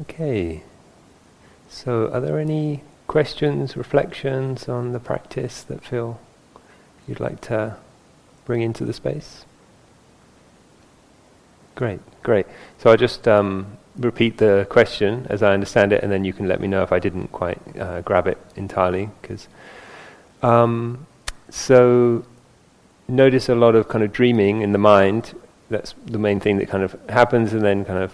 Okay. So, are there any questions, reflections on the practice that feel you'd like to bring into the space? Great, great. So I'll just um, repeat the question as I understand it, and then you can let me know if I didn't quite uh, grab it entirely. Because um, so notice a lot of kind of dreaming in the mind. That's the main thing that kind of happens, and then kind of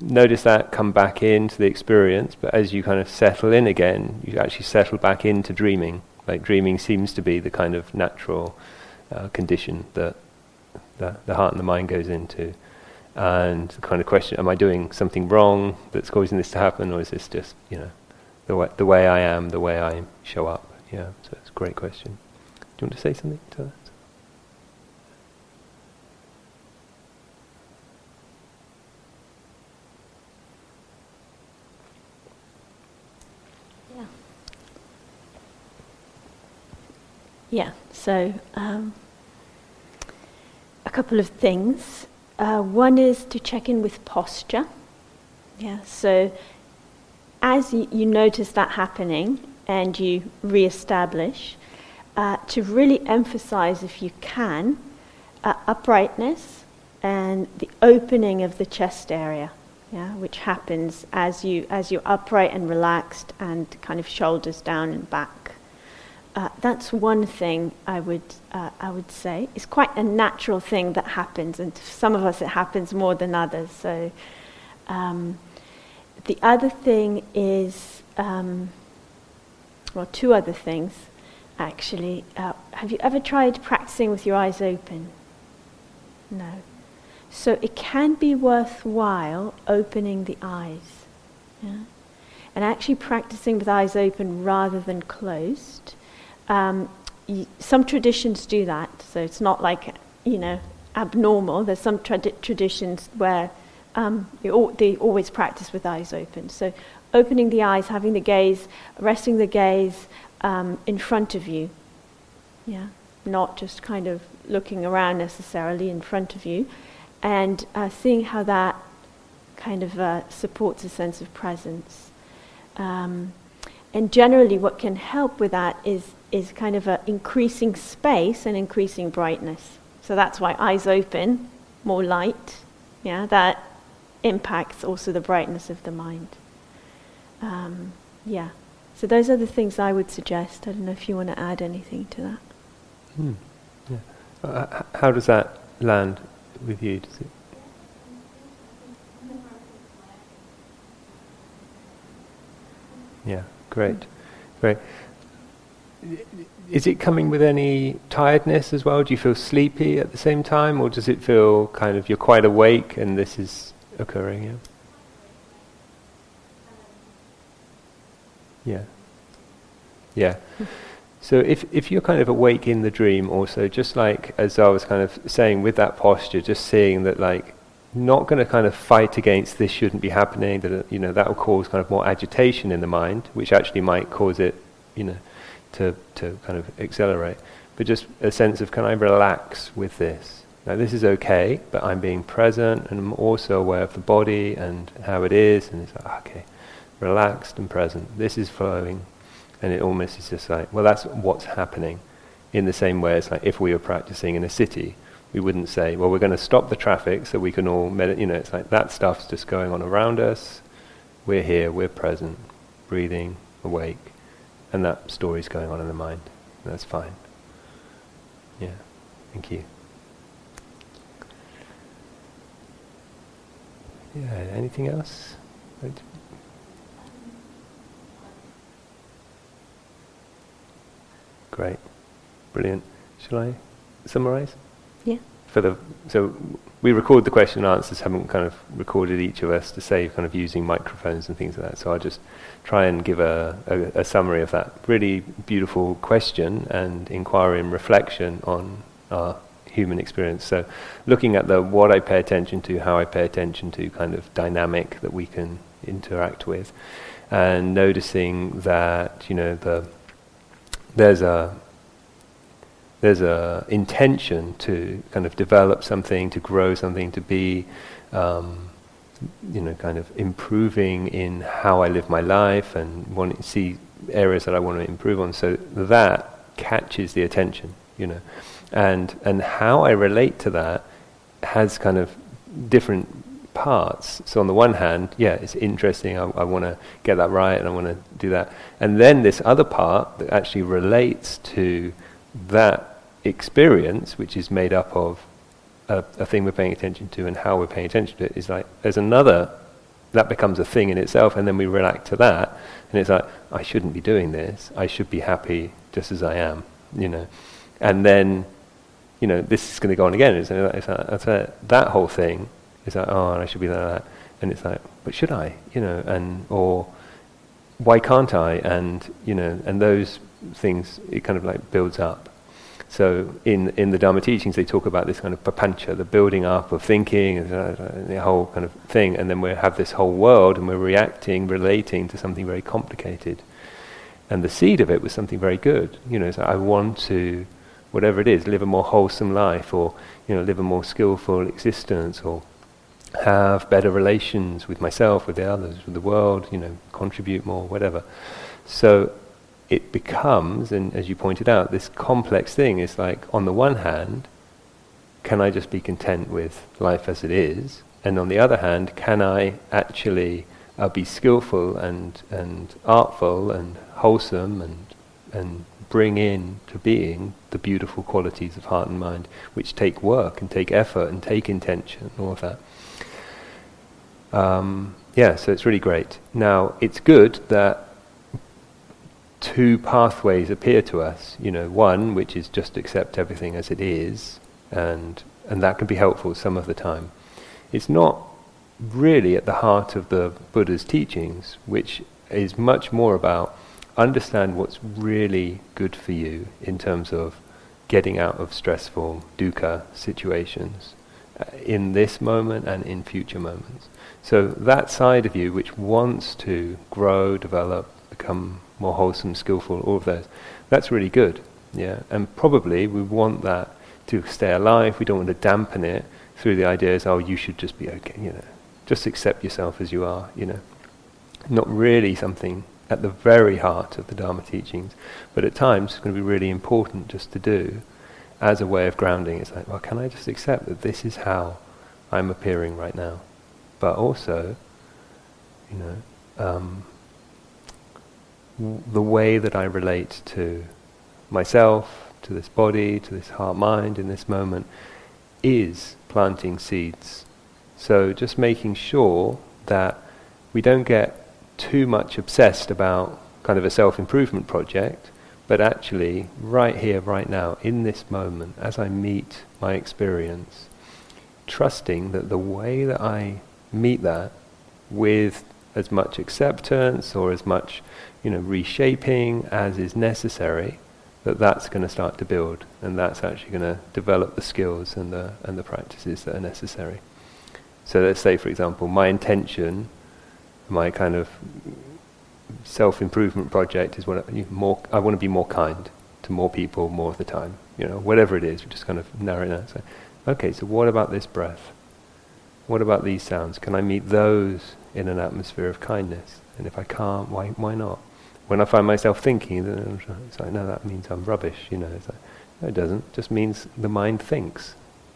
notice that come back into the experience. But as you kind of settle in again, you actually settle back into dreaming. Like dreaming seems to be the kind of natural uh, condition that the, the heart and the mind goes into. And the kind of question, am I doing something wrong that's causing this to happen, or is this just, you know, the way, the way I am, the way I show up? Yeah, so it's a great question. Do you want to say something to that? Yeah. Yeah, so um, a couple of things. Uh, one is to check in with posture. Yeah, so as you, you notice that happening and you re-establish, uh, to really emphasize, if you can, uh, uprightness and the opening of the chest area, yeah, which happens as you as you're upright and relaxed and kind of shoulders down and back. Uh, that's one thing I would, uh, I would say. It's quite a natural thing that happens, and some of us it happens more than others. So, um, the other thing is, um, well, two other things actually. Uh, have you ever tried practicing with your eyes open? No. So it can be worthwhile opening the eyes. Yeah? And actually practicing with eyes open rather than closed um, some traditions do that, so it's not like, you know, abnormal. There's some trad- traditions where um, they always practice with eyes open. So opening the eyes, having the gaze, resting the gaze um, in front of you. Yeah, not just kind of looking around necessarily in front of you, and uh, seeing how that kind of uh, supports a sense of presence. Um, and generally, what can help with that is is kind of a increasing space and increasing brightness. So that's why eyes open, more light. Yeah, that impacts also the brightness of the mind. Um, yeah. So those are the things I would suggest. I don't know if you want to add anything to that. Hmm. Yeah. Uh, how does that land with you? Does it? Yeah. Great. Great is it coming with any tiredness as well? Do you feel sleepy at the same time, or does it feel kind of you're quite awake and this is occurring? Yeah. Yeah. Yeah. So if if you're kind of awake in the dream, also just like as I was kind of saying with that posture, just seeing that like not going to kind of fight against this shouldn't be happening. That you know that will cause kind of more agitation in the mind, which actually might cause it, you know to, to kind of accelerate, but just a sense of can I relax with this? Now, this is okay, but I'm being present and I'm also aware of the body and how it is, and it's like, okay, relaxed and present. This is flowing, and it almost is just like, well, that's what's happening. In the same way as like if we were practicing in a city, we wouldn't say, well, we're going to stop the traffic so we can all meditate. You know, it's like that stuff's just going on around us. We're here, we're present, breathing, awake and that story's going on in the mind. That's fine. Yeah, thank you. Yeah, anything else? Great, brilliant. Shall I summarize? For the so we record the question and answers, haven't kind of recorded each of us to save kind of using microphones and things like that. So I'll just try and give a, a, a summary of that really beautiful question and inquiry and reflection on our human experience. So looking at the what I pay attention to, how I pay attention to kind of dynamic that we can interact with, and noticing that, you know, the there's a there's a intention to kind of develop something, to grow something, to be um, you know, kind of improving in how I live my life and want to see areas that I want to improve on. So that catches the attention, you know, and and how I relate to that has kind of different parts. So on the one hand, yeah, it's interesting. I, I want to get that right, and I want to do that. And then this other part that actually relates to that experience, which is made up of a, a, thing we're paying attention to and how we're paying attention to it, is like there's another that becomes a thing in itself, and then we react to that, and it's like I shouldn't be doing this. I should be happy just as I am, you know. And then, you know, this is going to go on again. It's, like, it's like, that whole thing is like, oh, I should be like that, and it's like, but should I, you know, and or why can't I, and you know, and those things it kind of like builds up. So in, in the Dharma teachings, they talk about this kind of papancha, the building up of thinking, and the whole kind of thing, and then we have this whole world, and we're reacting, relating to something very complicated. And the seed of it was something very good. You know, so I want to, whatever it is, live a more wholesome life, or you know, live a more skillful existence, or have better relations with myself, with the others, with the world. You know, contribute more, whatever. So it becomes, and as you pointed out, this complex thing is like, on the one hand, can I just be content with life as it is? And on the other hand, can I actually uh, be skillful and, and artful and wholesome and, and bring in to being the beautiful qualities of heart and mind, which take work and take effort and take intention and all of that. Um, yeah, so it's really great. Now, it's good that two pathways appear to us. You know, one which is just accept everything as it is, and and that can be helpful some of the time. It's not really at the heart of the Buddha's teachings, which is much more about understand what's really good for you in terms of getting out of stressful dukkha situations Uh, in this moment and in future moments. So that side of you which wants to grow, develop, become more wholesome, skillful, all of those. That's really good. Yeah, and probably we want that to stay alive. We don't want to dampen it through the ideas, oh, you should just be okay. You know, just accept yourself as you are. You know, not really something at the very heart of the Dharma teachings, but at times it's going to be really important just to do as a way of grounding. It's like, well, can I just accept that this is how I'm appearing right now, but also, you know. Um, the way that I relate to myself, to this body, to this heart mind in this moment is planting seeds. So just making sure that we don't get too much obsessed about kind of a self improvement project, but actually, right here, right now, in this moment, as I meet my experience, trusting that the way that I meet that with as much acceptance or as much you know, reshaping as is necessary, that that's going to start to build, and that's actually going to develop the skills and the and the practices that are necessary. So let's say, for example, my intention, my kind of self-improvement project is what I, more. I want to be more kind to more people more of the time. You know, whatever it is, we just kind of narrow it down. So, okay, so what about this breath? What about these sounds? Can I meet those in an atmosphere of kindness? And if I can't, why why not? when I find myself thinking, it's like, no, that means I'm rubbish, you know. It's like, no, it doesn't. It just means the mind thinks.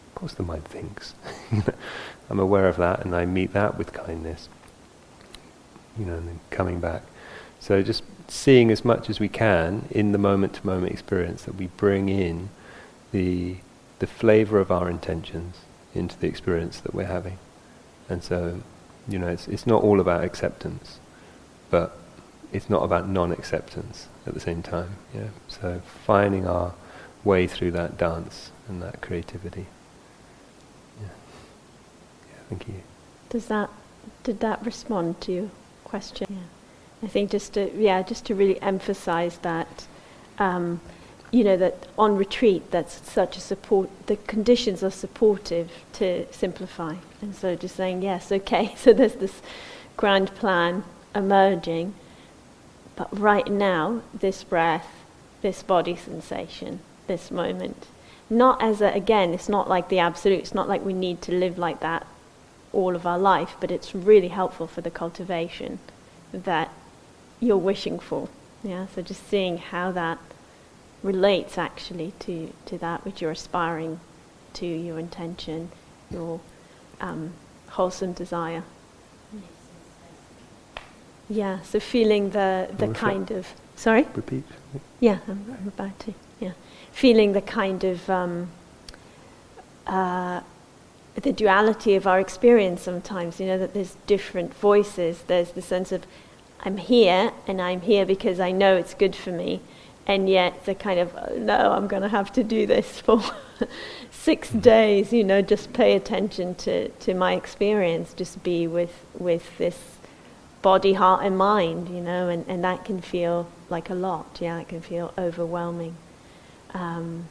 Of course the mind thinks. I'm aware of that and I meet that with kindness. You know, and then coming back. So just seeing as much as we can in the moment to moment experience that we bring in the the flavor of our intentions into the experience that we're having. And so, you know, it's it's not all about acceptance, but it's not about non-acceptance at the same time. Yeah. So finding our way through that dance and that creativity. Yeah. yeah thank you. Does that did that respond to your question? Yeah. I think just to yeah just to really emphasize that. Um, you know that on retreat that's such a support the conditions are supportive to simplify and so just saying yes okay so there's this grand plan emerging but right now, this breath, this body sensation, this moment. Not as a, again, it's not like the absolute, it's not like we need to live like that all of our life, but it's really helpful for the cultivation that you're wishing for. Yeah, so just seeing how that relates actually to, to that which you're aspiring to, your intention, your um, wholesome desire. Yeah, so feeling the, the kind of. Sorry? Repeat. Yeah, I'm, I'm about to. Yeah. Feeling the kind of. Um, uh, the duality of our experience sometimes, you know, that there's different voices. There's the sense of, I'm here, and I'm here because I know it's good for me. And yet, the kind of, oh, no, I'm going to have to do this for six days, you know, just pay attention to, to my experience, just be with, with this body, heart, and mind, you know, and, and that can feel like a lot, yeah, it can feel overwhelming. Um,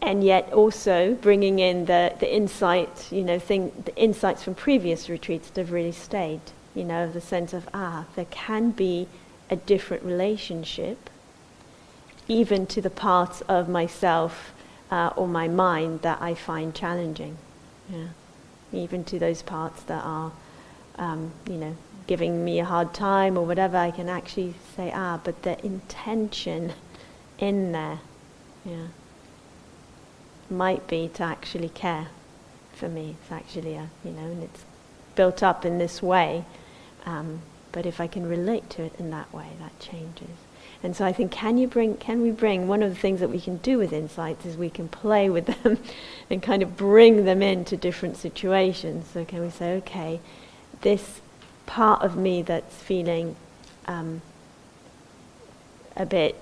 and yet also bringing in the, the insight, you know, thing, the insights from previous retreats that have really stayed, you know, the sense of, ah, there can be a different relationship, even to the parts of myself uh, or my mind that I find challenging. Yeah. Even to those parts that are, um, you know, giving me a hard time or whatever, I can actually say, ah, but the intention in there, yeah might be to actually care for me. It's actually a, you know, and it's built up in this way. Um, but if I can relate to it in that way, that changes. And so I think, can you bring, can we bring, one of the things that we can do with insights is we can play with them and kind of bring them into different situations. So can we say, okay, this part of me that's feeling um, a bit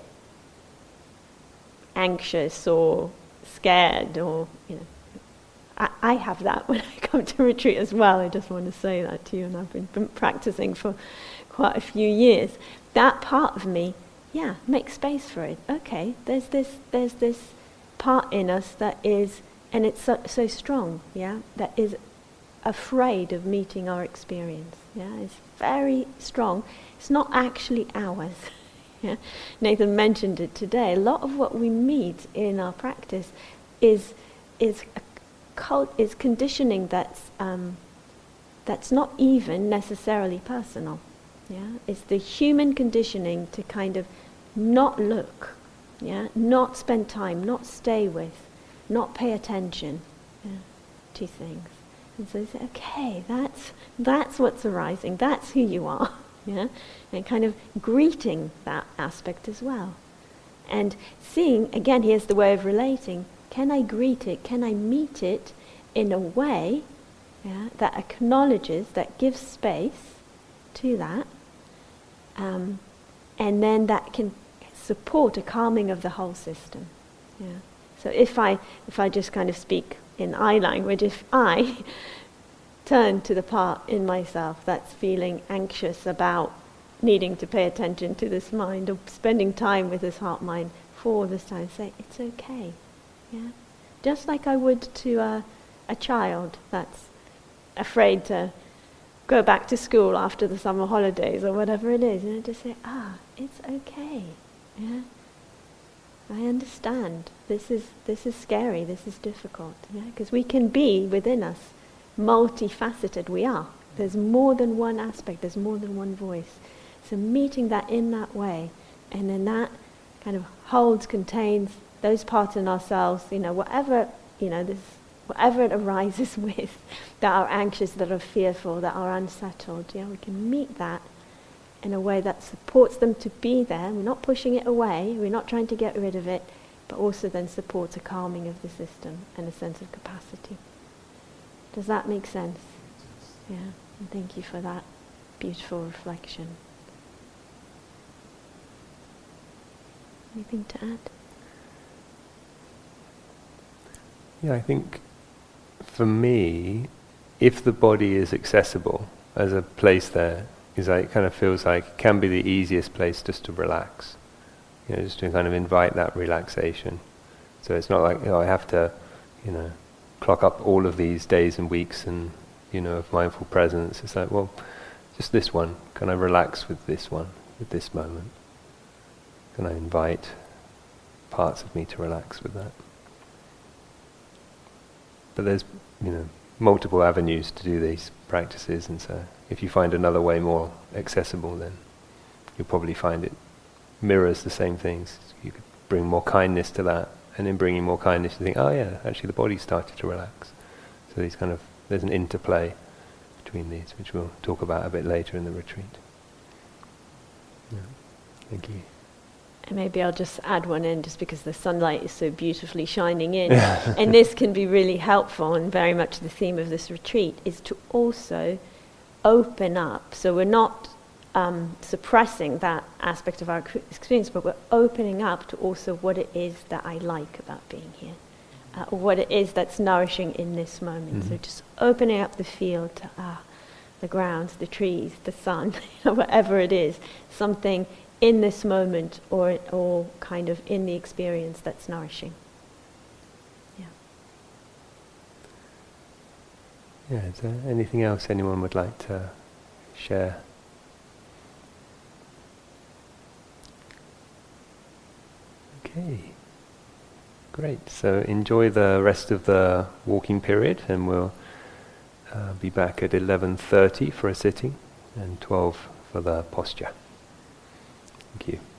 anxious or scared or, you know, I, have that when I come to retreat as well. I just want to say that to you, and I've been, been practicing for quite a few years. That part of me, yeah, make space for it. Okay, there's this, there's this part in us that is, and it's so, so strong, yeah, that is afraid of meeting our experience. Yeah, it's very strong. It's not actually ours. Yeah? Nathan mentioned it today. A lot of what we meet in our practice is is cult, is conditioning that's um, that's not even necessarily personal. Yeah, it's the human conditioning to kind of not look, yeah, not spend time, not stay with, not pay attention yeah, to things. And so say, okay, that's that's what's arising. That's who you are. Yeah, and kind of greeting that aspect as well. And seeing, again, here's the way of relating. Can I greet it? Can I meet it in a way yeah, that acknowledges, that gives space to that? Um, and then that can support a calming of the whole system. Yeah. So if I, if I just kind of speak in I language, if I turn to the part in myself that's feeling anxious about needing to pay attention to this mind or spending time with this heart mind for this time, say, it's okay. Yeah? Just like I would to a, a child that's afraid to go back to school after the summer holidays or whatever it is, you know, just say, ah, it's okay. Yeah? I understand. This is, this is scary. This is difficult. Yeah? Because we can be within us multifaceted we are. There's more than one aspect, there's more than one voice. So meeting that in that way, and then that kind of holds, contains those parts in ourselves, you know, whatever, you know, this, whatever it arises with, that are anxious, that are fearful, that are unsettled, yeah, we can meet that in a way that supports them to be there. We're not pushing it away, we're not trying to get rid of it, but also then supports a calming of the system and a sense of capacity. Does that make sense? Yeah, and thank you for that beautiful reflection. Anything to add? Yeah, I think for me, if the body is accessible as a place there, is like, it kind of feels like it can be the easiest place just to relax. You know, just to kind of invite that relaxation. So it's not like, you know, I have to, you know, clock up all of these days and weeks and you know of mindful presence. It's like, well, just this one. Can I relax with this one, with this moment? Can I invite parts of me to relax with that? But there's, you know, multiple avenues to do these practices, and so if you find another way more accessible, then you'll probably find it mirrors the same things. You could bring more kindness to that, and in bringing more kindness, you think, oh yeah, actually the body started to relax. So these kind of there's an interplay between these, which we'll talk about a bit later in the retreat. Yeah. Thank you. And maybe I'll just add one in just because the sunlight is so beautifully shining in. and this can be really helpful, and very much the theme of this retreat is to also open up. So we're not um, suppressing that aspect of our experience, but we're opening up to also what it is that I like about being here, uh, or what it is that's nourishing in this moment. Mm-hmm. So just opening up the field to ah, the ground, the trees, the sun, whatever it is, something in this moment or, or kind of in the experience that's nourishing. Yeah. Yeah, is there anything else anyone would like to share? Okay. Great. So enjoy the rest of the walking period and we'll uh, be back at 11.30 for a sitting and 12 for the posture. Thank you.